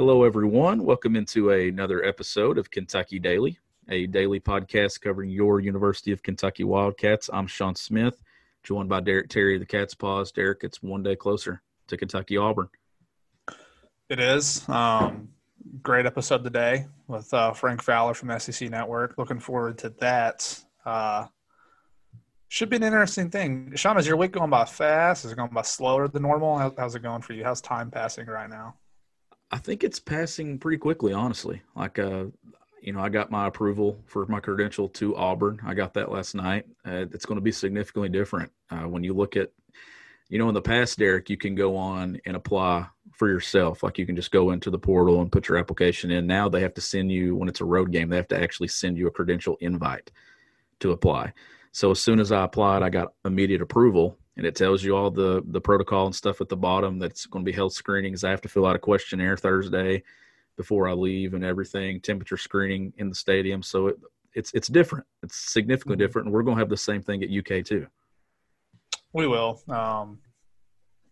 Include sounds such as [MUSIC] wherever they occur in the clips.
Hello, everyone. Welcome into another episode of Kentucky Daily, a daily podcast covering your University of Kentucky Wildcats. I'm Sean Smith, joined by Derek Terry of the Cat's Paws. Derek, it's one day closer to Kentucky Auburn. It is. Um, great episode today with uh, Frank Fowler from SEC Network. Looking forward to that. Uh, should be an interesting thing. Sean, is your week going by fast? Is it going by slower than normal? How, how's it going for you? How's time passing right now? I think it's passing pretty quickly, honestly. Like, uh, you know, I got my approval for my credential to Auburn. I got that last night. Uh, it's going to be significantly different uh, when you look at, you know, in the past, Derek, you can go on and apply for yourself. Like, you can just go into the portal and put your application in. Now they have to send you when it's a road game. They have to actually send you a credential invite to apply. So as soon as I applied, I got immediate approval and it tells you all the the protocol and stuff at the bottom that's going to be health screenings. I have to fill out a questionnaire Thursday before I leave and everything. Temperature screening in the stadium, so it, it's it's different. It's significantly mm-hmm. different, and we're going to have the same thing at UK too. We will. Um,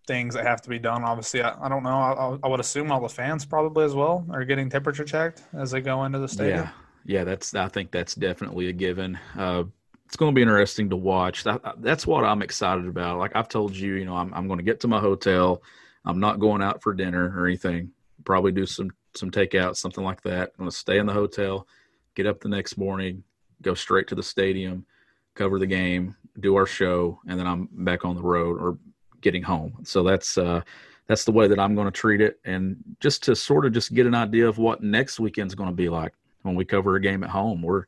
things that have to be done. Obviously, I, I don't know. I, I, would assume all the fans probably as well are getting temperature checked as they go into the stadium. Yeah, yeah. That's I think that's definitely a given. Uh, it's going to be interesting to watch. That, that's what I'm excited about. Like I've told you, you know, I'm, I'm going to get to my hotel. I'm not going out for dinner or anything. Probably do some some takeout, something like that. I'm going to stay in the hotel, get up the next morning, go straight to the stadium, cover the game, do our show, and then I'm back on the road or getting home. So that's uh, that's the way that I'm going to treat it, and just to sort of just get an idea of what next weekend's going to be like when we cover a game at home. We're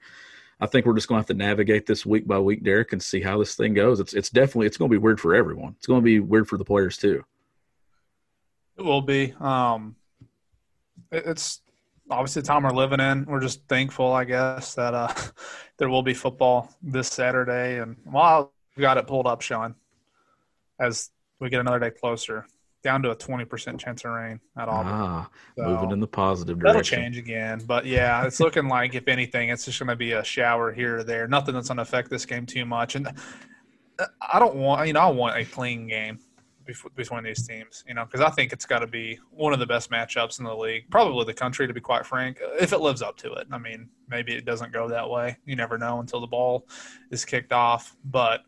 I think we're just going to have to navigate this week by week, Derek, and see how this thing goes. It's it's definitely it's going to be weird for everyone. It's going to be weird for the players too. It will be. Um, it's obviously the time we're living in. We're just thankful, I guess, that uh, [LAUGHS] there will be football this Saturday. And while we got it pulled up, Sean, as we get another day closer, down to a 20% chance of rain at Auburn. Ah, so moving in the positive direction. That'll change again. But yeah, it's looking like, if anything, it's just going to be a shower here or there. Nothing that's going to affect this game too much. And uh, I don't want, you know, I want a clean game between these teams, you know, because I think it's got to be one of the best matchups in the league, probably the country, to be quite frank, if it lives up to it. I mean, maybe it doesn't go that way. You never know until the ball is kicked off. But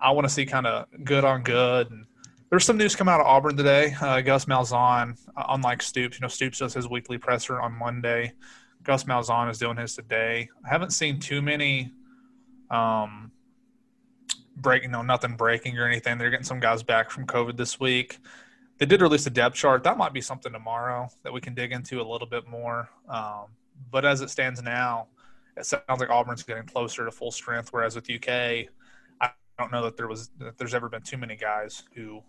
I want to see kind of good on good and there's some news coming out of Auburn today. Uh, Gus Malzahn, uh, unlike Stoops, you know, Stoops does his weekly presser on Monday. Gus Malzahn is doing his today. I haven't seen too many um, breaking, no, nothing breaking or anything. They're getting some guys back from COVID this week. They did release a depth chart. That might be something tomorrow that we can dig into a little bit more. Um, but as it stands now, it sounds like Auburn's getting closer to full strength, whereas with UK, don't know that there was that there's ever been too many guys who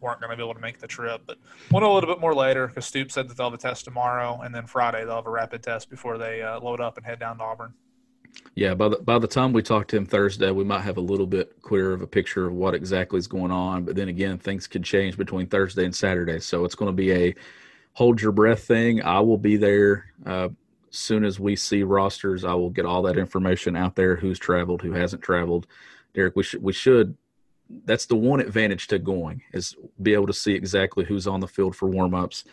weren't going to be able to make the trip. But we'll know a little bit more later because Stoop said that they'll have a test tomorrow, and then Friday they'll have a rapid test before they uh, load up and head down to Auburn. Yeah, by the by the time we talk to him Thursday, we might have a little bit clearer of a picture of what exactly is going on. But then again, things could change between Thursday and Saturday, so it's going to be a hold your breath thing. I will be there. Uh, soon as we see rosters, I will get all that information out there. Who's traveled, who hasn't traveled, Derek, we should we should that's the one advantage to going is be able to see exactly who's on the field for warmups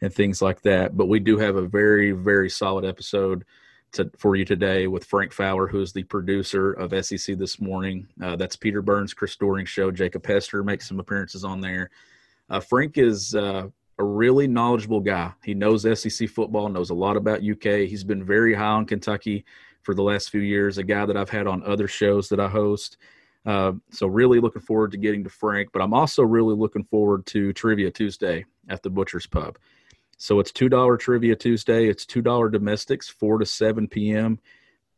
and things like that. But we do have a very very solid episode to, for you today with Frank Fowler, who is the producer of SEC this morning. Uh, that's Peter Burns, Chris Doering show. Jacob Hester makes some appearances on there. Uh, Frank is uh, a really knowledgeable guy. He knows SEC football, knows a lot about UK. He's been very high on Kentucky for the last few years, a guy that I've had on other shows that I host. Uh, so really looking forward to getting to Frank, but I'm also really looking forward to Trivia Tuesday at the Butcher's Pub. So it's two dollar Trivia Tuesday. It's two dollar domestics, four to seven p.m.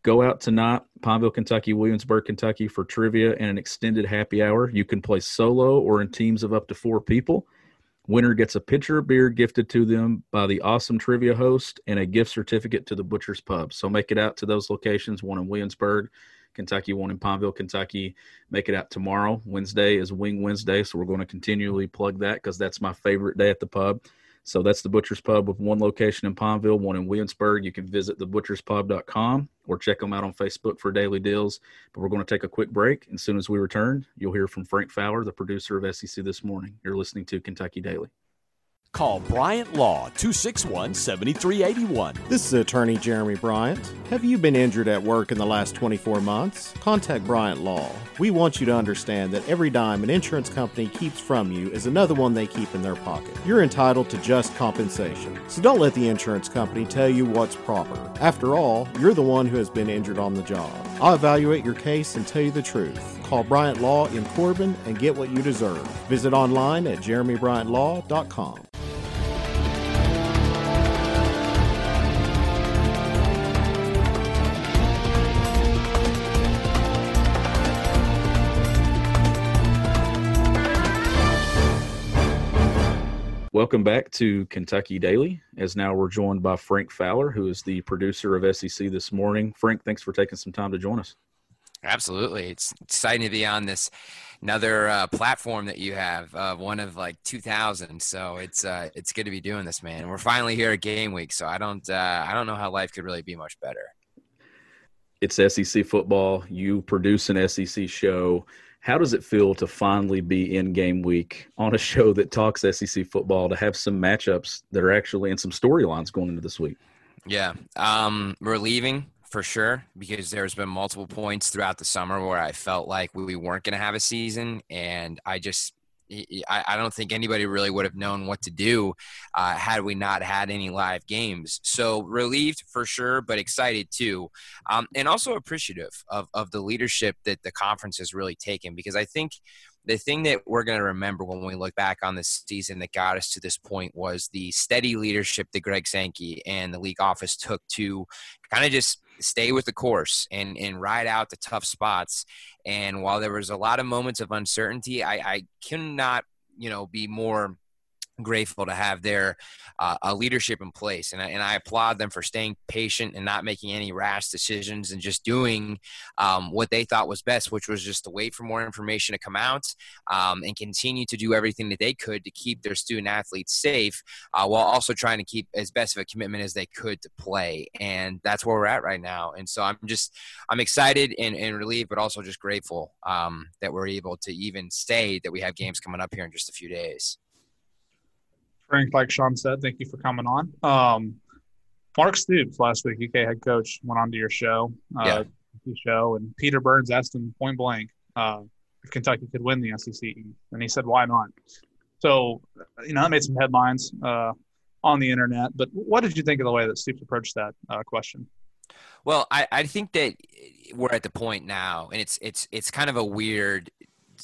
Go out tonight, Pineville, Kentucky, Williamsburg, Kentucky, for trivia and an extended happy hour. You can play solo or in teams of up to four people. Winner gets a pitcher of beer gifted to them by the awesome trivia host and a gift certificate to the Butcher's Pub. So make it out to those locations, one in Williamsburg, Kentucky, one in Pineville, Kentucky. Make it out tomorrow. Wednesday is Wing Wednesday, so we're going to continually plug that because that's my favorite day at the pub. So that's the Butcher's Pub with one location in Pineville, one in Williamsburg. You can visit thebutcherspub.com or check them out on Facebook for daily deals. But we're going to take a quick break. And as soon as we return, you'll hear from Frank Fowler, the producer of SEC This Morning. You're listening to Kentucky Daily. Call Bryant Law 261 7381. This is attorney Jeremy Bryant. Have you been injured at work in the last 24 months? Contact Bryant Law. We want you to understand that every dime an insurance company keeps from you is another one they keep in their pocket. You're entitled to just compensation. So don't let the insurance company tell you what's proper. After all, you're the one who has been injured on the job. I'll evaluate your case and tell you the truth. Call Bryant Law in Corbin and get what you deserve. Visit online at jeremybryantlaw.com. Welcome back to Kentucky Daily. As now we're joined by Frank Fowler, who is the producer of SEC this morning. Frank, thanks for taking some time to join us. Absolutely, it's exciting to be on this another uh, platform that you have, uh, one of like 2,000. So it's uh, it's good to be doing this, man. And we're finally here at game week, so I don't uh, I don't know how life could really be much better. It's SEC football. You produce an SEC show how does it feel to finally be in game week on a show that talks SEC football to have some matchups that are actually in some storylines going into this week? Yeah, um, relieving for sure because there's been multiple points throughout the summer where I felt like we weren't going to have a season, and I just I, don't think anybody really would have known what to do uh, had we not had any live games. So relieved for sure, but excited too, um, and also appreciative of of the leadership that the conference has really taken because I think the thing that we're going to remember when we look back on this season that got us to this point was the steady leadership that Greg Sankey and the league office took to kind of just stay with the course and and ride out the tough spots. And while there was a lot of moments of uncertainty, I, I cannot you know be more grateful to have their uh, a leadership in place, and I, and I applaud them for staying patient and not making any rash decisions and just doing um, what they thought was best, which was just to wait for more information to come out um, and continue to do everything that they could to keep their student athletes safe, uh, while also trying to keep as best of a commitment as they could to play, and that's where we're at right now. And so I'm just I'm excited and, and relieved, but also just grateful um, that we're able to even say that we have games coming up here in just a few days. Frank, like Sean said, thank you for coming on. Um, Mark Stoops last week, UK head coach, went on to your show, uh, yeah. show, and Peter Burns asked him point blank uh, if Kentucky could win the SEC, and he said, "Why not?" So, you know, that made some headlines uh, on the internet. But what did you think of the way that Stoops approached that uh, question? Well, I, I think that we're at the point now, and it's it's it's kind of a weird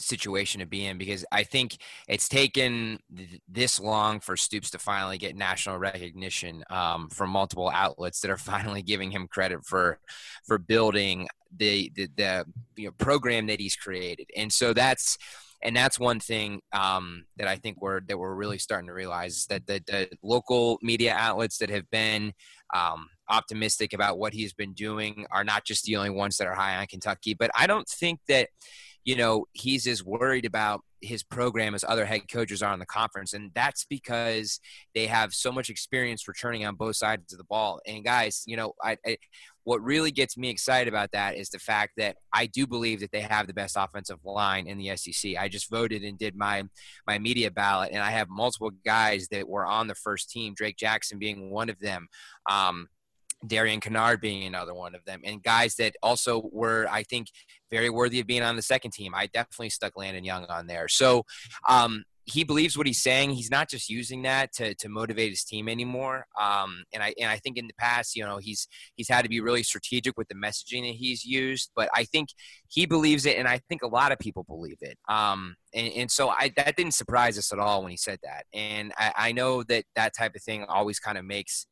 situation to be in because I think it's taken th- this long for Stoops to finally get national recognition um, from multiple outlets that are [LAUGHS] finally giving him credit for for building the the, the you know, program that he's created, and so that's and that's one thing um, that I think we're that we're really starting to realize is that the, the local media outlets that have been um, optimistic about what he's been doing are not just the only ones that are high on Kentucky. But I don't think that you know, he's as worried about his program as other head coaches are in the conference. And that's because they have so much experience returning on both sides of the ball. And guys, you know, I, I what really gets me excited about that is the fact that I do believe that they have the best offensive line in the SEC. I just voted and did my my media ballot, and I have multiple guys that were on the first team. Drake Jackson being one of them. Um, Darian Kinnard being another one of them, and guys that also were, I think, very worthy of being on the second team. I definitely stuck Landon Young on there. So, um, he believes what he's saying. He's not just using that to, to motivate his team anymore. Um, and I and I think in the past, you know, he's he's had to be really strategic with the messaging that he's used. But I think he believes it, and I think a lot of people believe it. Um, and, and so I that didn't surprise us at all when he said that. And I, I know that that type of thing always kind of makes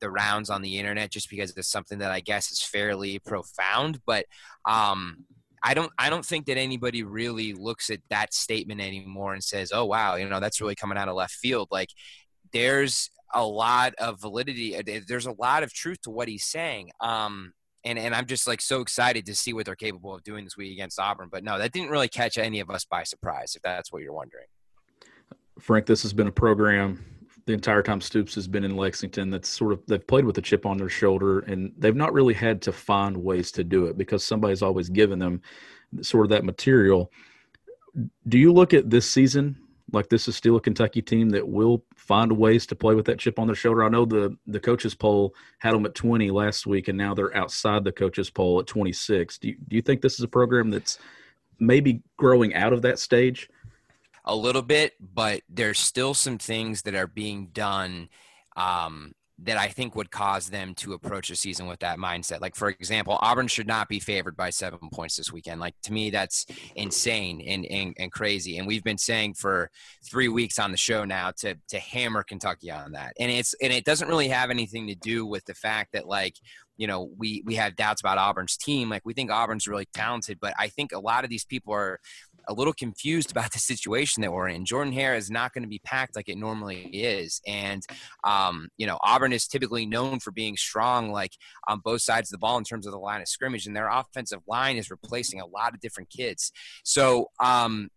the rounds on the internet just because it's something that I guess is fairly profound. But um, I don't I don't think that anybody really looks at that statement anymore and says, "Oh wow, you know, that's really coming out of left field." Like there's a lot of validity uh, there's a lot of truth to what he's saying. Um and and I'm just like so excited to see what they're capable of doing this week against Auburn. But no, that didn't really catch any of us by surprise if that's what you're wondering. Frank, this has been a program the entire time Stoops has been in Lexington that's sort of they've played with a chip on their shoulder and they've not really had to find ways to do it because somebody's always given them sort of that material. Do you look at this season like this is still a Kentucky team that will find ways to play with that chip on their shoulder? I know the the coaches poll had them at 20 last week and now they're outside the coaches poll at 26. Do you, do you think this is a program that's maybe growing out of that stage? A little bit, but there's still some things that are being done um, that I think would cause them to approach the season with that mindset. Like, for example, Auburn should not be favored by seven points this weekend. Like, to me, that's insane and, and, and crazy. And we've been saying for three weeks on the show now to, to hammer Kentucky on that. And it's, and it doesn't really have anything to do with the fact that, like, you know, we, we have doubts about Auburn's team. Like, we think Auburn's really talented, but I think a lot of these people are a little confused about the situation that we're in. Jordan Hare is not going to be packed like it normally is, and um, you know Auburn is typically known for being strong, like on both sides of the ball in terms of the line of scrimmage, and their offensive line is replacing a lot of different kids. So um,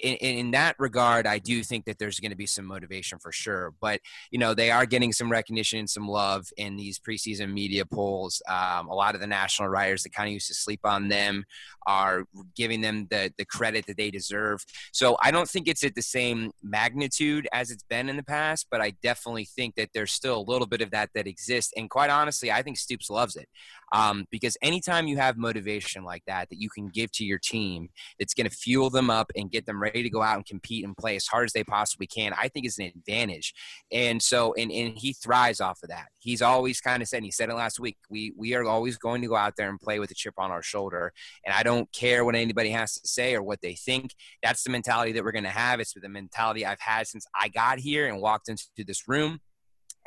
in, in, that regard, I do think that there's going to be some motivation for sure. But you know, they are getting some recognition and some love in these preseason media polls. Um, a lot of the national writers that kind of used to sleep on them are giving them the the credit that they deserve. So I don't think it's at the same magnitude as it's been in the past, but I definitely think that there's still a little bit of that that exists. And quite honestly, I think Stoops loves it um, because anytime you have motivation like that that you can give to your team, it's going to fuel them up and get them ready to go out and compete and play as hard as they possibly can. I think is an advantage, and so and and he thrives off of that. He's always kind of said, he said it last week. We we are always going to go out there and play with a chip on our shoulder, and I don't care what anybody has to say or what they think. That's the mentality that we're going to have. It's the mentality I've had since I got here and walked into this room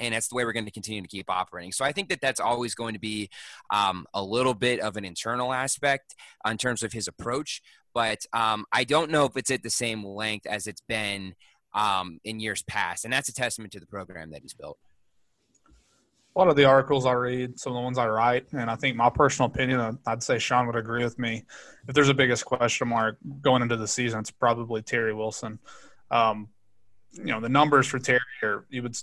and that's the way we're going to continue to keep operating. So I think that that's always going to be um, a little bit of an internal aspect in terms of his approach, but um, I don't know if it's at the same length as it's been um, in years past, and that's a testament to the program that he's built. A lot of the articles I read, some of the ones I write, and I think my personal opinion, I'd say Sean would agree with me. If there's a biggest question mark going into the season, it's probably Terry Wilson. Um, you know, the numbers for Terry are you would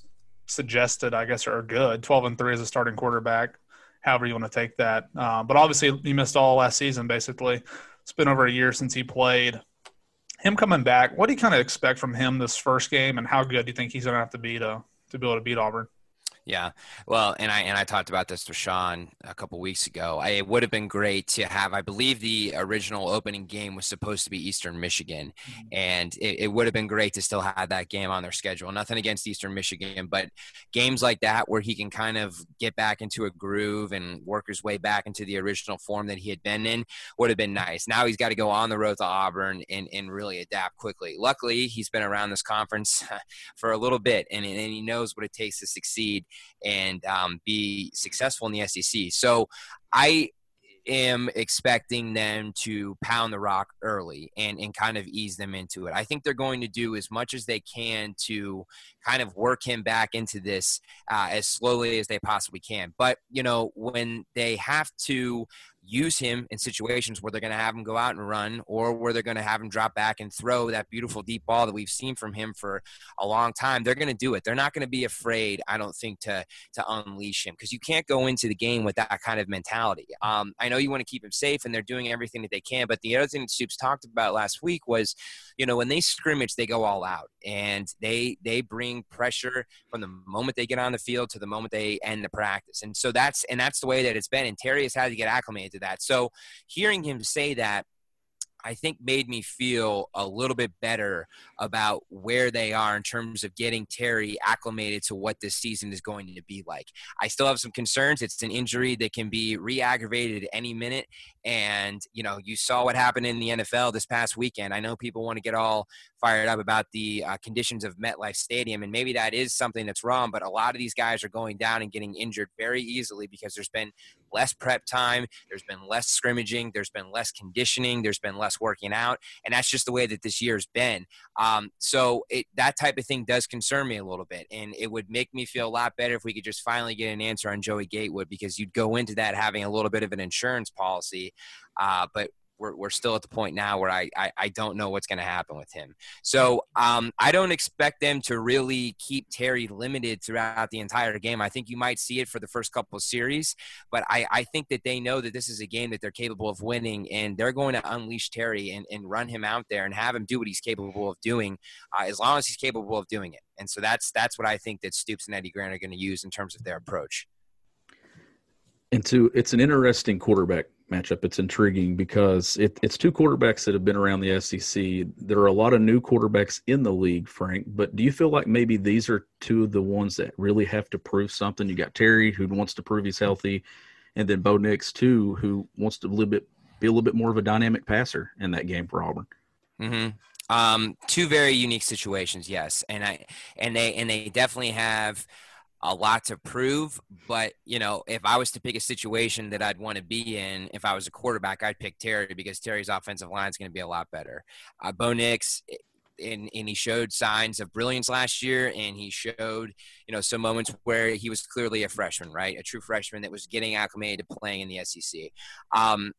suggested, I guess, are good. 12 and 3 as a starting quarterback, however you want to take that. Uh, but obviously, he missed all last season, basically. It's been over a year since he played. Him coming back, what do you kind of expect from him this first game, and how good do you think he's going to have to be to, to be able to beat Auburn? Yeah, well, and I and I talked about this with Sean a couple weeks ago. I, it would have been great to have. I believe the original opening game was supposed to be Eastern Michigan, mm-hmm. and it, it, would have been great to still have that game on their schedule. Nothing against Eastern Michigan, but games like that where he can kind of get back into a groove and work his way back into the original form that he had been in would have been nice. Now he's got to go on the road to Auburn and and really adapt quickly. Luckily, he's been around this conference [LAUGHS] for a little bit, and and he knows what it takes to succeed and um, be successful in the SEC. So I am expecting them to pound the rock early and, and kind of ease them into it. I think they're going to do as much as they can to kind of work him back into this uh, as slowly as they possibly can. But, you know, when they have to use him in situations where they're going to have him go out and run or where they're going to have him drop back and throw that beautiful deep ball that we've seen from him for a long time. They're going to do it. They're not going to be afraid i don't think to to unleash him because you can't go into the game with that kind of mentality. Um, i know you want to keep him safe and they're doing everything that they can but the other thing that stoops talked about last week was you know when they scrimmage they go all out and they they bring pressure from the moment they get on the field to the moment they end the practice. And so that's and that's the way that it's been. And terry has had to get acclimated to that. So hearing him say that I think made me feel a little bit better about where they are in terms of getting Terry acclimated to what this season is going to be like. I still have some concerns. It's an injury that can be re-aggravated at any minute, and you know you saw what happened in the NFL this past weekend. I know people want to get all fired up about the uh, conditions of MetLife Stadium, and maybe that is something that's wrong. But a lot of these guys are going down and getting injured very easily because there's been less prep time, there's been less scrimmaging, there's been less conditioning, there's been less working out, and that's just the way that this year's been. Um, so it, that type of thing does concern me a little bit, and it would make me feel a lot better if we could just finally get an answer on Joey Gatewood because you'd go into that having a little bit of an insurance policy. Uh, but we're, we're still at the point now where I, I, I don't know what's going to happen with him. So um, I don't expect them to really keep Terry limited throughout the entire game. I think you might see it for the first couple of series, but I, I think that they know that this is a game that they're capable of winning, and they're going to unleash Terry and, and run him out there and have him do what he's capable of doing, uh, as long as he's capable of doing it. And so that's that's what I think that Stoops and Eddie Gran are going to use in terms of their approach. And to it's an interesting quarterback matchup. It's intriguing because it, it's two quarterbacks that have been around the SEC. There are a lot of new quarterbacks in the league, Frank. But do you feel like maybe these are two of the ones that really have to prove something? You got Terry, who wants to prove he's healthy, and then Bo Nix too, who wants to a little bit be a little bit more of a dynamic passer in that game for Auburn. Mm-hmm. Um, two very unique situations, yes, and I and they and they definitely have a lot to prove. But, you know, if I was to pick a situation that I'd want to be in, if I was a quarterback, I'd pick Terry because Terry's offensive line is going to be a lot better. Uh, Bo Nix, and, and he showed signs of brilliance last year and he showed you know some moments where he was clearly a freshman right a true freshman that was getting acclimated to playing in the sec um,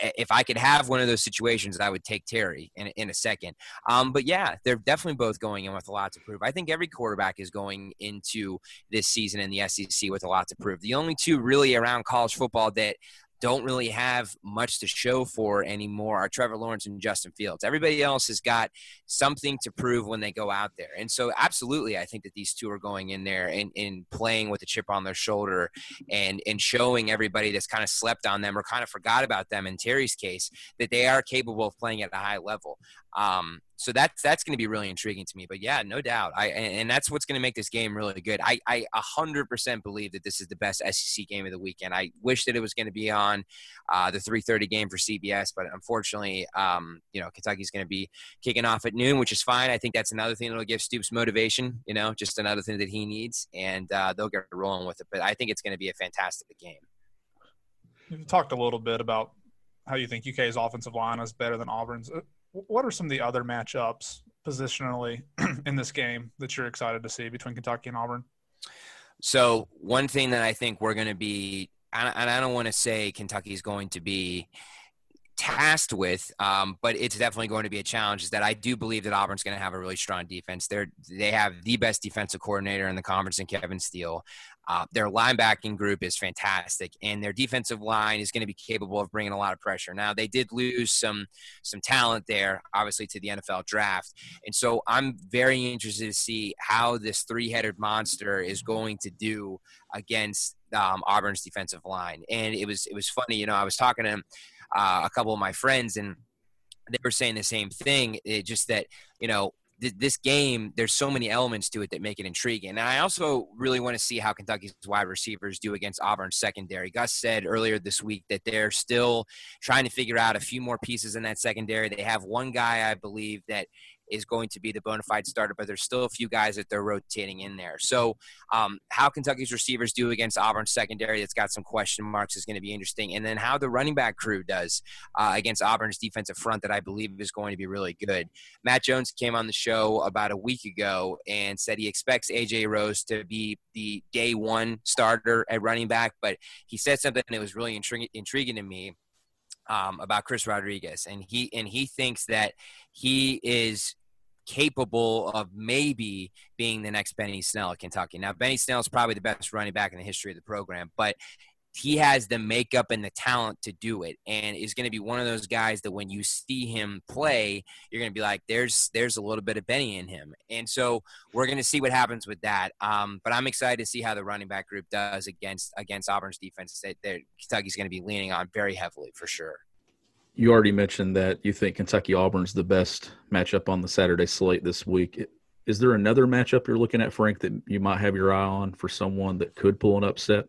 if I could have one of those situations, I would take Terry in, in a second. Um, but yeah, they're definitely both going in with a lot to prove. I think every quarterback is going into this season in the SEC with a lot to prove. The only two really around college football that don't really have much to show for anymore are Trevor Lawrence and Justin Fields. Everybody else has got something to prove when they go out there. And so, absolutely, I think that these two are going in there and, and playing with a chip on their shoulder and, and showing everybody that's kind of slept on them or kind of forgot about them in Terry's case that they are capable of playing at a high level. Um, so that's that's going to be really intriguing to me. But yeah, no doubt. I and that's what's going to make this game really good. I I hundred percent believe that this is the best SEC game of the weekend. I wish that it was going to be on uh, the 3:30 game for CBS, but unfortunately, um, you know, Kentucky's going to be kicking off at noon, which is fine. I think that's another thing that'll give Stoops motivation. You know, just another thing that he needs, and uh, they'll get rolling with it. But I think it's going to be a fantastic game. You talked a little bit about how you think UK's offensive line is better than Auburn's. What are some of the other matchups positionally [CLEARS THROAT] in this game that you're excited to see between Kentucky and Auburn? So one thing that I think we're going to be, and I don't want to say Kentucky's going to be tasked with, um, but it's definitely going to be a challenge. Is that I do believe that Auburn's going to have a really strong defense. They're they have the best defensive coordinator in the conference in Kevin Steele. Uh, their linebacking group is fantastic, and their defensive line is going to be capable of bringing a lot of pressure. Now, they did lose some some talent there, obviously, to the NFL draft, and so I'm very interested to see how this three-headed monster is going to do against um, Auburn's defensive line. And it was it was funny, you know, I was talking to uh, a couple of my friends, and they were saying the same thing. It just that you know this game, there's so many elements to it that make it intriguing. And I also really want to see how Kentucky's wide receivers do against Auburn's secondary. Gus said earlier this week that they're still trying to figure out a few more pieces in that secondary. They have one guy, I believe, that is going to be the bona fide starter, but there's still a few guys that they're rotating in there. So, um, how Kentucky's receivers do against Auburn's secondary that's got some question marks is going to be interesting. And then how the running back crew does uh, against Auburn's defensive front that I believe is going to be really good. Matt Jones came on the show about a week ago and said he expects AJ Rose to be the day one starter at running back, but he said something that was really intrig- intriguing to me um, about Chris Rodriguez, and he and he thinks that he is capable of maybe being the next Benny Snell at Kentucky. Now, Benny Snell is probably the best running back in the history of the program, but he has the makeup and the talent to do it and is going to be one of those guys that when you see him play you're going to be like there's there's a little bit of benny in him and so we're going to see what happens with that um, but i'm excited to see how the running back group does against against auburn's defense that, kentucky's going to be leaning on very heavily for sure you already mentioned that you think Kentucky Auburn's the best matchup on the Saturday slate this week. Is there another matchup you're looking at, Frank, that you might have your eye on for someone that could pull an upset?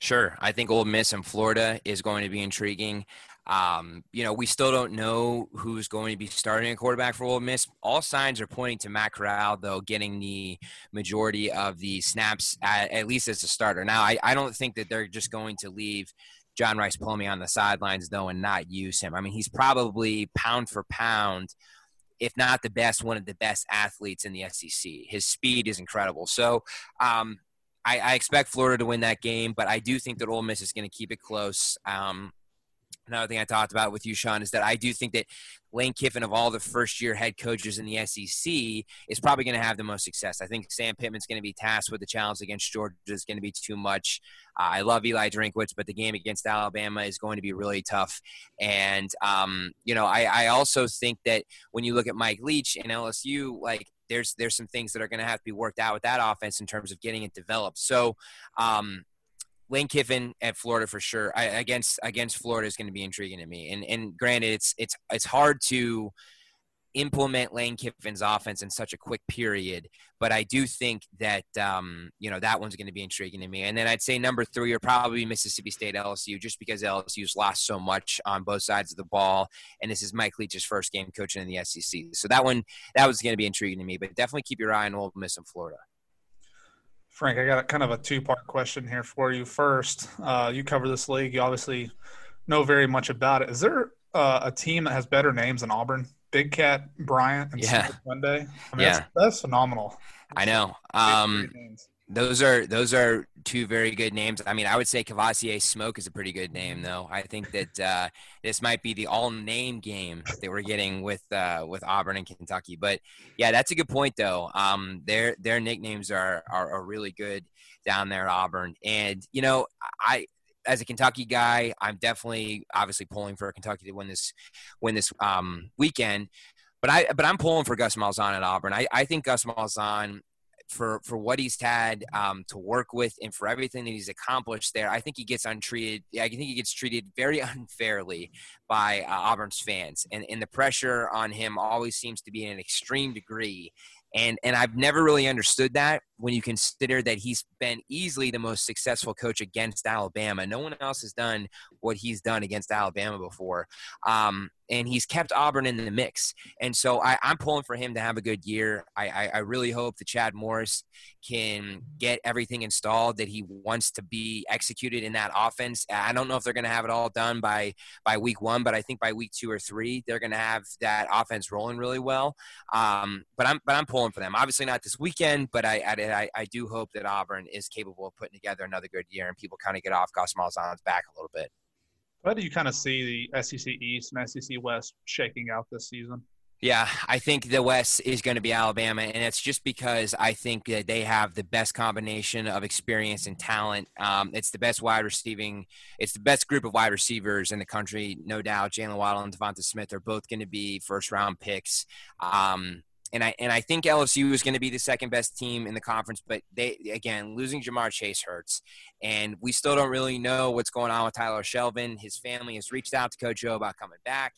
Sure. I think Ole Miss and Florida is going to be intriguing. Um, you know, we still don't know who's going to be starting a quarterback for Ole Miss. All signs are pointing to Matt Corral, though, getting the majority of the snaps, at, at least as a starter. Now, I, I don't think that they're just going to leave John Rice Plumlee on the sidelines, though, and not use him. I mean, he's probably pound for pound – if not the best, one of the best athletes in the SEC. His speed is incredible. So um, I, I, expect Florida to win that game, but I do think that Ole Miss is going to keep it close. Um, another thing I talked about with you, Sean, is that I do think that Lane Kiffin, of all the first year head coaches in the SEC, is probably going to have the most success. I think Sam Pittman's going to be tasked with the challenge against Georgia is going to be too much. Uh, I love Eli Drinkwitz, but the game against Alabama is going to be really tough. And, um, you know, I, I also think that when you look at Mike Leach and LSU, like, there's there's some things that are going to have to be worked out with that offense in terms of getting it developed. So, um, Lane Kiffin at Florida for sure. I, against against Florida is going to be intriguing to me. And and granted, it's it's it's hard to implement Lane Kiffin's offense in such a quick period, but I do think that um, you know that one's going to be intriguing to me. And then I'd say number three are probably Mississippi State LSU, just because LSU's lost so much on both sides of the ball, and this is Mike Leach's first game coaching in the SEC. So that one that was going to be intriguing to me. But definitely keep your eye on Ole Miss and Florida. Frank, I got kind of a two part question here for you. First, uh, you cover this league. You obviously know very much about it. Is there uh, a team that has better names than Auburn? Big Cat, Bryant, and yeah. Monday. I mean, yeah. that's, that's phenomenal. I know. Um, those are those are two very good names. I mean, I would say Kavosiey Smoke is a pretty good name, though. I think that uh, this might be the all-name game that we're getting with uh, with Auburn and Kentucky. But yeah, that's a good point, though. Um, their their nicknames are, are are really good down there at Auburn, and you know, I as a Kentucky guy, I'm definitely obviously pulling for Kentucky to win this win this um, weekend. But I but I'm pulling for Gus Malzahn at Auburn. I, I think Gus Malzahn for for what he's had um, to work with and for everything that he's accomplished there. I think he gets untreated. I think he gets treated very [LAUGHS] unfairly by uh, Auburn's fans, and and the pressure on him always seems to be in an extreme degree. And and I've never really understood that when you consider that he's been easily the most successful coach against Alabama. No one else has done what he's done against Alabama before. Um, and he's kept Auburn in the mix. And so I, am pulling for him to have a good year. I, I, I, really hope that Chad Morris can get everything installed that he wants to be executed in that offense. I don't know if they're going to have it all done by by week one, but I think by week two or three they're going to have that offense rolling really well. Um, but I'm but I'm pulling for them. Obviously not this weekend, but I, I I do hope that Auburn is capable of putting together another good year and people kind of get off Gus Malzahn's back a little bit. How do you kind of see the SEC East and SEC West shaking out this season? Yeah, I think the West is going to be Alabama, and it's just because I think that they have the best combination of experience and talent. Um, it's the best wide receiving, it's the best group of wide receivers in the country, no doubt. Jaylen Waddle and DeVonta Smith are both going to be first round picks. Um, and I and I think LSU is going to be the second best team in the conference. But they again losing Ja'Marr Chase hurts, and we still don't really know what's going on with Tyler Shelvin. His family has reached out to Coach O about coming back.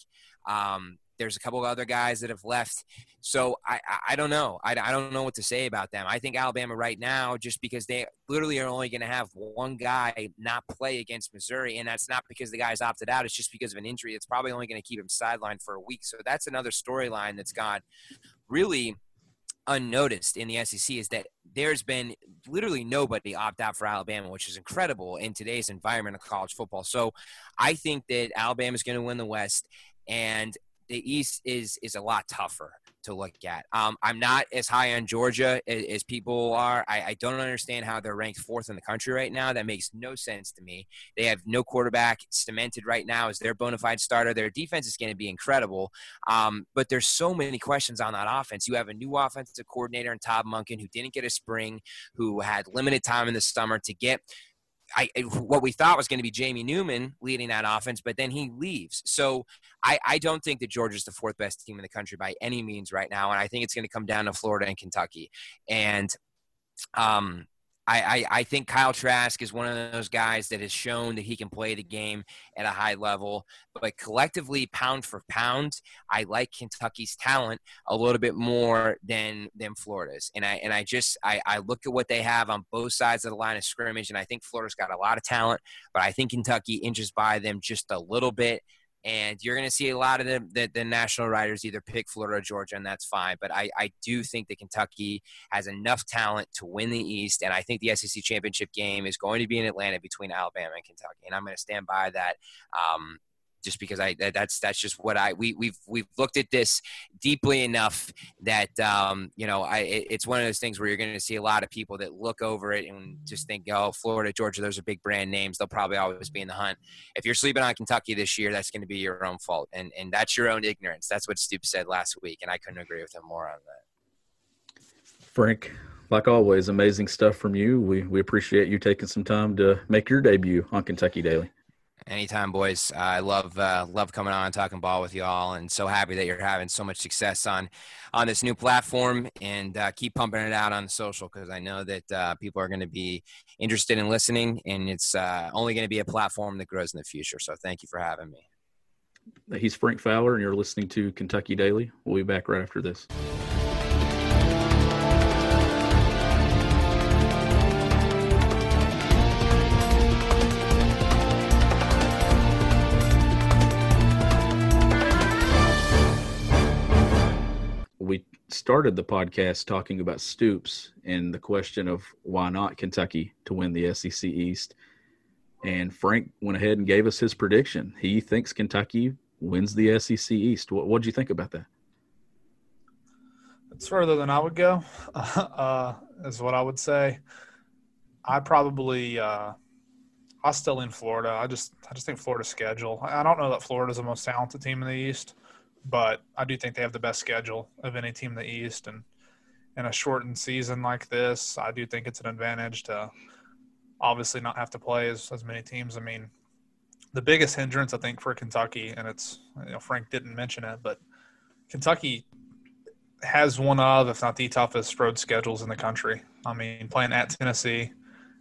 Um, there's a couple of other guys that have left, so I I, I don't know. I, I don't know what to say about them. I think Alabama right now, just because they literally are only going to have one guy not play against Missouri, and that's not because the guy's opted out. It's just because of an injury. It's probably only going to keep him sidelined for a week. So that's another storyline that's gone really unnoticed in the SEC is that there's been literally nobody opt out for Alabama, which is incredible in today's environment of college football. So I think that Alabama is going to win the West, and the East is is a lot tougher to look at. Um, I'm not as high on Georgia as, as people are. I, I, don't understand how they're ranked fourth in the country right now. That makes no sense to me. They have no quarterback cemented right now as their bona fide starter. Their defense is going to be incredible, um, but there's so many questions on that offense. You have a new offensive coordinator in Todd Monken who didn't get a spring, who had limited time in the summer to get I, what we thought was going to be Jamie Newman leading that offense, but then he leaves. So I, I don't think that Georgia's the fourth best team in the country by any means right now, and I think it's going to come down to Florida and Kentucky. And um, I, I, I think Kyle Trask is one of those guys that has shown that he can play the game at a high level. But collectively, pound for pound, I like Kentucky's talent a little bit more than than Florida's. And I and I just I, I look at what they have on both sides of the line of scrimmage, and I think Florida's got a lot of talent, but I think Kentucky inches by them just a little bit and you're going to see a lot of the, the, the, national riders either pick Florida or Georgia, and that's fine. But I, I do think that Kentucky has enough talent to win the East, and I think the SEC championship game is going to be in Atlanta between Alabama and Kentucky, and I'm going to stand by that. Um, just because I that's that's just what I we we've we've looked at this deeply enough that um, you know I it's one of those things where you're going to see a lot of people that look over it and just think oh Florida Georgia those are big brand names they'll probably always be in the hunt. If you're sleeping on Kentucky this year, that's going to be your own fault and and that's your own ignorance. That's what Stoops said last week, and I couldn't agree with him more on that. Frank, like always, amazing stuff from you. We we appreciate you taking some time to make your debut on Kentucky Daily. Anytime, boys. I love uh, love coming on and talking ball with y'all, and so happy that you're having so much success on on this new platform. And uh, keep pumping it out on social because I know that uh, people are going to be interested in listening, and it's uh, only going to be a platform that grows in the future. So thank you for having me. He's Frank Fowler, and you're listening to Kentucky Daily. We'll be back right after this. Started the podcast talking about Stoops and the question of why not Kentucky to win the SEC East. And Frank went ahead and gave us his prediction. He thinks Kentucky wins the SEC East. What what do you think about that? It's further than I would go, [LAUGHS] uh, is what I would say. I probably uh, I still in Florida. I just I just think Florida's schedule. I don't know that Florida's the most talented team in the East but I do think they have the best schedule of any team in the East. And in a shortened season like this, I do think it's an advantage to obviously not have to play as, as many teams. I mean, the biggest hindrance I think for Kentucky, and it's you know Frank didn't mention it, but Kentucky has one of, if not the toughest road schedules in the country. I mean, playing at Tennessee,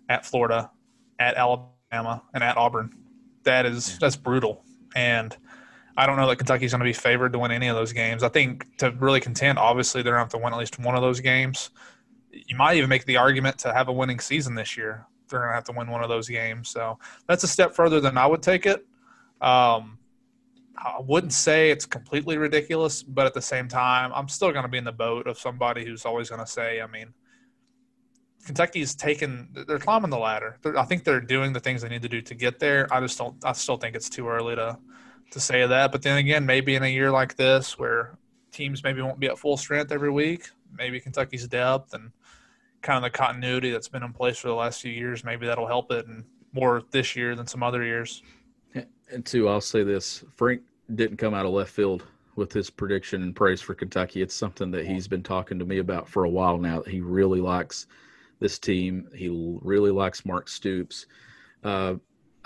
at Florida, at Alabama, and at Auburn. That is that's brutal. And I don't know that Kentucky's going to be favored to win any of those games. I think to really contend, obviously they're going to have to win at least one of those games. You might even make the argument to have a winning season this year. They're going to have to win one of those games. So that's a step further than I would take it. Um, I wouldn't say it's completely ridiculous, but at the same time, I'm still going to be in the boat of somebody who's always going to say, I mean, Kentucky's taken, they're climbing the ladder. They're, I think they're doing the things they need to do to get there. I just don't, I still think it's too early to to say that. But then again, maybe in a year like this where teams maybe won't be at full strength every week, maybe Kentucky's depth and kind of the continuity that's been in place for the last few years, maybe that'll help it and more this year than some other years. And two, I'll say this Frank didn't come out of left field with his prediction and praise for Kentucky. It's something that he's been talking to me about for a while now. He really likes this team. He really likes Mark Stoops. Uh,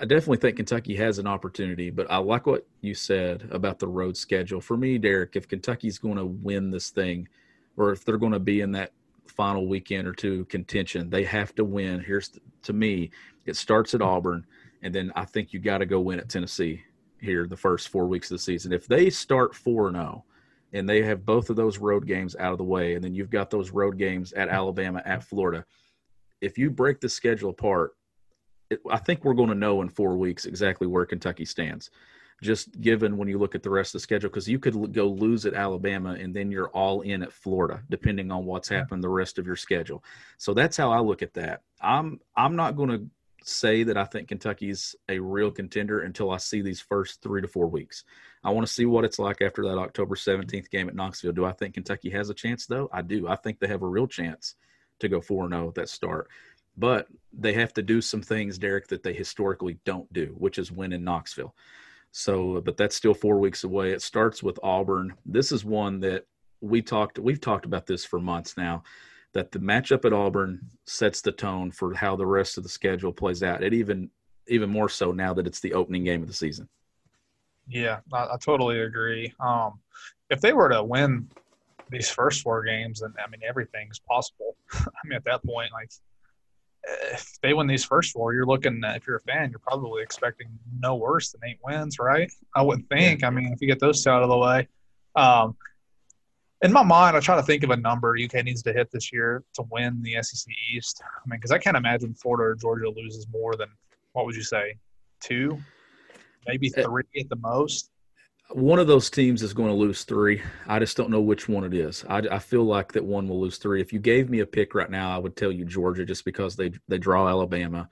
I definitely think Kentucky has an opportunity, but I like what you said about the road schedule. For me, Derek, if Kentucky's going to win this thing, or if they're going to be in that final weekend or two contention, they have to win. Here's to me, it starts at Auburn, and then I think you got to go win at Tennessee here the first four weeks of the season. If they start four and zero, oh, and they have both of those road games out of the way, and then you've got those road games at Alabama, at Florida. If you break the schedule apart I think we're going to know in four weeks exactly where Kentucky stands. Just given when you look at the rest of the schedule, because you could go lose at Alabama and then you're all in at Florida, depending on what's happened the rest of your schedule. So that's how I look at that. I'm I'm not going to say that I think Kentucky's a real contender until I see these first three to four weeks. I want to see what it's like after that October 17th game at Knoxville. Do I think Kentucky has a chance, though? I do. I think they have a real chance to go 4 0 at that start but they have to do some things, Derek, that they historically don't do, which is win in Knoxville. So, but that's still four weeks away. It starts with Auburn. This is one that we talked. We've talked about this for months now. That the matchup at Auburn sets the tone for how the rest of the schedule plays out. It even even more so now that it's the opening game of the season. Yeah, I, I totally agree. Um, if they were to win these first four games, then I mean everything's possible. [LAUGHS] I mean at that point, like if they win these first four, you're looking at, if you're a fan, you're probably expecting no worse than eight wins, right? I wouldn't think. I mean, if you get those two out of the way. Um, in my mind, I try to think of a number UK needs to hit this year to win the SEC East. I mean, because I can't imagine Florida or Georgia loses more than what would you say, two, maybe Uh, three at the most. One of those teams is going to lose three. I just don't know which one it is. I, I feel like that one will lose three. If you gave me a pick right now, I would tell you Georgia just because they they draw Alabama,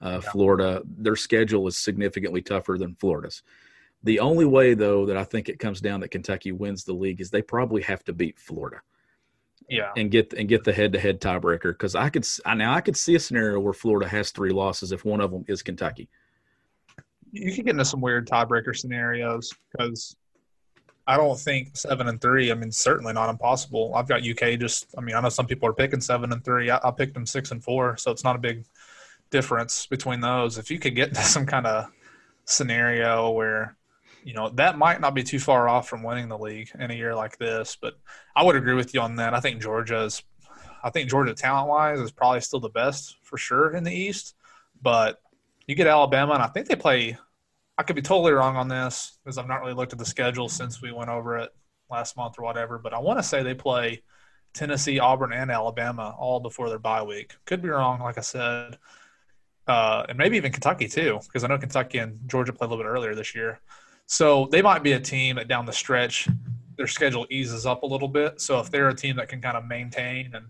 uh, Yeah. Florida. Their schedule is significantly tougher than Florida's. The only way, though, that I think it comes down that Kentucky wins the league is they probably have to beat Florida Yeah. and get and get the head to head tiebreaker. Because I could I now I could see a scenario where Florida has three losses if one of them is Kentucky. You could get into some weird tiebreaker scenarios because I don't think seven and three. I mean, certainly not impossible. I've got UK. Just, I mean, I know some people are picking seven and three. I, I picked them six and four, so it's not a big difference between those. If you could get into [LAUGHS] some kind of scenario where, you know, that might not be too far off from winning the league in a year like this, but I would agree with you on that. I think Georgia's, I think Georgia talent wise is probably still the best for sure in the East, but you get Alabama, and I think they play. I could be totally wrong on this because I've not really looked at the schedule since we went over it last month or whatever. But I want to say they play Tennessee, Auburn, and Alabama all before their bye week. Could be wrong, like I said, uh, and maybe even Kentucky too, because I know Kentucky and Georgia play a little bit earlier this year. So they might be a team that down the stretch their schedule eases up a little bit. So if they're a team that can kind of maintain and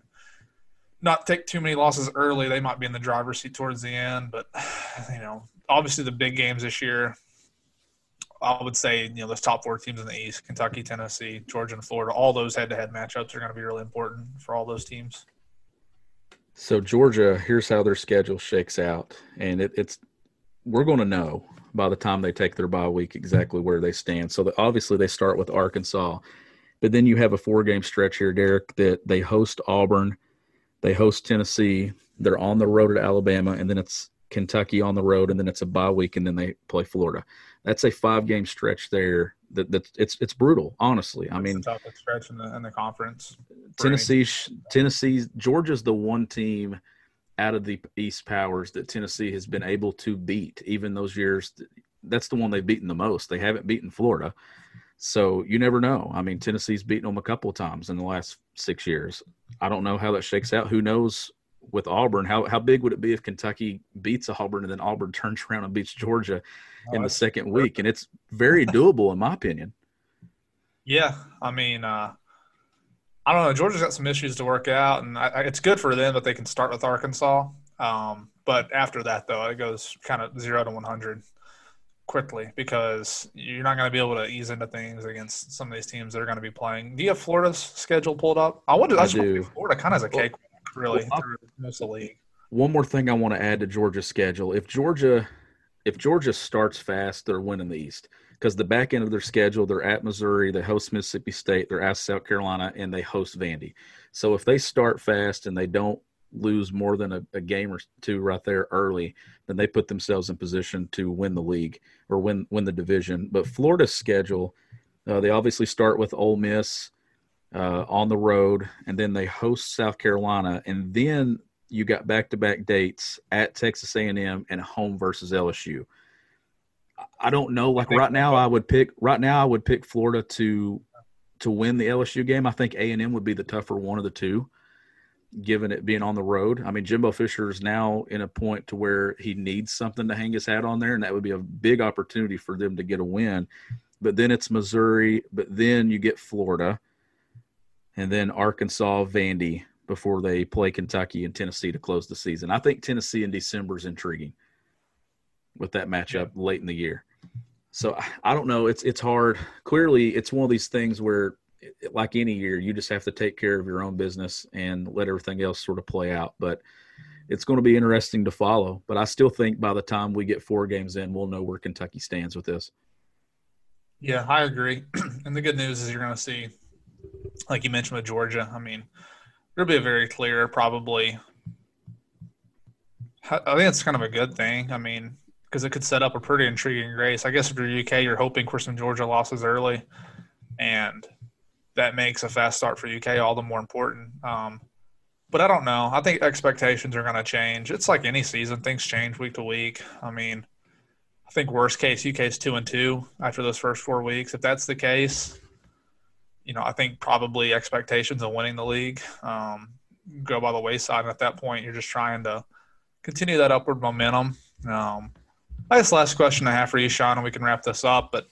not take too many losses early, they might be in the driver's seat towards the end. But [SIGHS] you know, obviously the big games this year, I would say you know those top four teams in the East: Kentucky, Tennessee, Georgia, and Florida. All those head-to-head matchups are going to be really important for all those teams. So Georgia, here's how their schedule shakes out, and it, it's we're going to know by the time they take their bye week exactly where they stand. So that obviously they start with Arkansas, but then you have a four game stretch here, Derek, that they host Auburn, they host Tennessee, they're on the road at Alabama, and then it's Kentucky on the road, and then it's a bye week, and then they play Florida. That's a five game stretch there. That that it's it's brutal, honestly. I mean, toughest stretch in the in the conference. Tennessee, Tennessee, Georgia's the one team out of the East powers that Tennessee has been able to beat. Even those years, that's the one they've beaten the most. They haven't beaten Florida, so you never know. I mean, Tennessee's beaten them a couple of times in the last six years. I don't know how that shakes out. Who knows with Auburn? How how big would it be if Kentucky beats Auburn and then Auburn turns around and beats Georgia Oh, in the second week? And it's very doable, in my opinion. Yeah, I mean, uh, I don't know. Georgia's got some issues to work out, and I, I, it's good for them that they can start with Arkansas. Um, but after that, though, it goes kind of zero to one hundred quickly because you're not going to be able to ease into things against some of these teams that are going to be playing. Do you have Florida's schedule pulled up? I wonder. I, I want to do. Florida kind of as a cake, really, well, through most of the league. one more thing I want to add to Georgia's schedule. If Georgia if Georgia starts fast, they're winning the East. Because the back end of their schedule, they're at Missouri, they host Mississippi State, they're at South Carolina, and they host Vandy. So if they start fast and they don't lose more than a, a game or two right there early, then they put themselves in position to win the league or win win the division. But Florida's schedule, uh, they obviously start with Ole Miss uh, on the road, and then they host South Carolina, and then you got back-to-back dates at Texas A&M and home versus LSU. I don't know. Like right now, I would pick. Right now, I would pick Florida to to win the LSU game. I think A&M would be the tougher one of the two, given it being on the road. I mean, Jimbo Fisher is now in a point to where he needs something to hang his hat on there, and that would be a big opportunity for them to get a win. But then it's Missouri, but then you get Florida, and then Arkansas, Vandy before they play Kentucky and Tennessee to close the season. I think Tennessee in December is intriguing with that matchup late in the year. So I- don't know. It's it's hard. Clearly, it's one of these things where, like any year, you just have to take care of your own business and let everything else sort of play out. But it's going to be interesting to follow. But I still think by the time we get four games in, we'll know where Kentucky stands with this. Yeah, I agree. [CLEARS THROAT] and the good news is you're going to see, like you mentioned with Georgia. I mean, there'll be a very clear, probably. I I think it's kind of a good thing. I mean, because it could set up a pretty intriguing race. I guess if you're UK, you're hoping for some Georgia losses early, and that makes a fast start for UK all the more important. Um, but I don't know. I think expectations are going to change. It's like any season; things change week to week. I mean, I think worst case UK is two and two after those first four weeks. If that's the case, you know, I think probably expectations of winning the league um, go by the wayside. And at that point, you're just trying to continue that upward momentum. Um, I guess last question I have for you, Sean, and we can wrap this up. But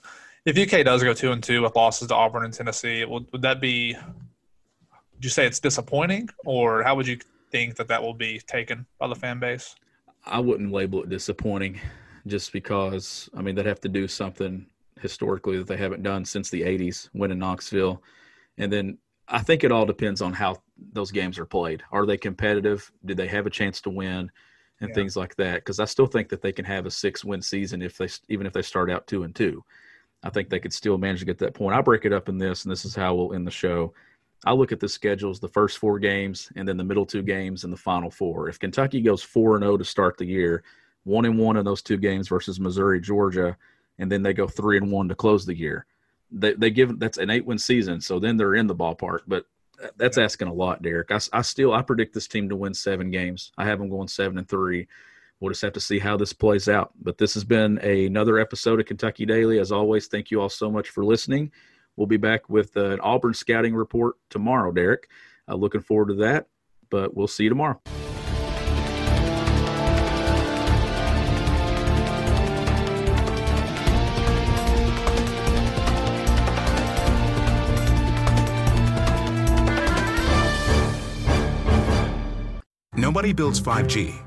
if UK does go two and two with losses to Auburn and Tennessee, would, would that be? Would you say it's disappointing, or how would you think that that will be taken by the fan base? I wouldn't label it disappointing, just because I mean they'd have to do something historically that they haven't done since the '80s, win in Knoxville, and then I think it all depends on how those games are played. Are they competitive? Do they have a chance to win? And yeah. things like that. Because I still think that they can have a six-win season if they even if they start out two and two. I think they could still manage to get that point. I break it up in this, and this is how we'll end the show. I look at the schedules, the first four games, and then the middle two games and the final four. If Kentucky goes four and zero oh to start the year, one and one in those two games versus Missouri, Georgia, and then they go three and one to close the year. They they give that's an eight win season, so then they're in the ballpark. But that's asking a lot, Derek. I, I still I predict this team to win seven games. I have them going seven and three. We'll just have to see how this plays out. But this has been a, another episode of Kentucky Daily. As always, thank you all so much for listening. We'll be back with an Auburn scouting report tomorrow, Derek. Uh, looking forward to that. But we'll see you tomorrow. Nobody builds 5G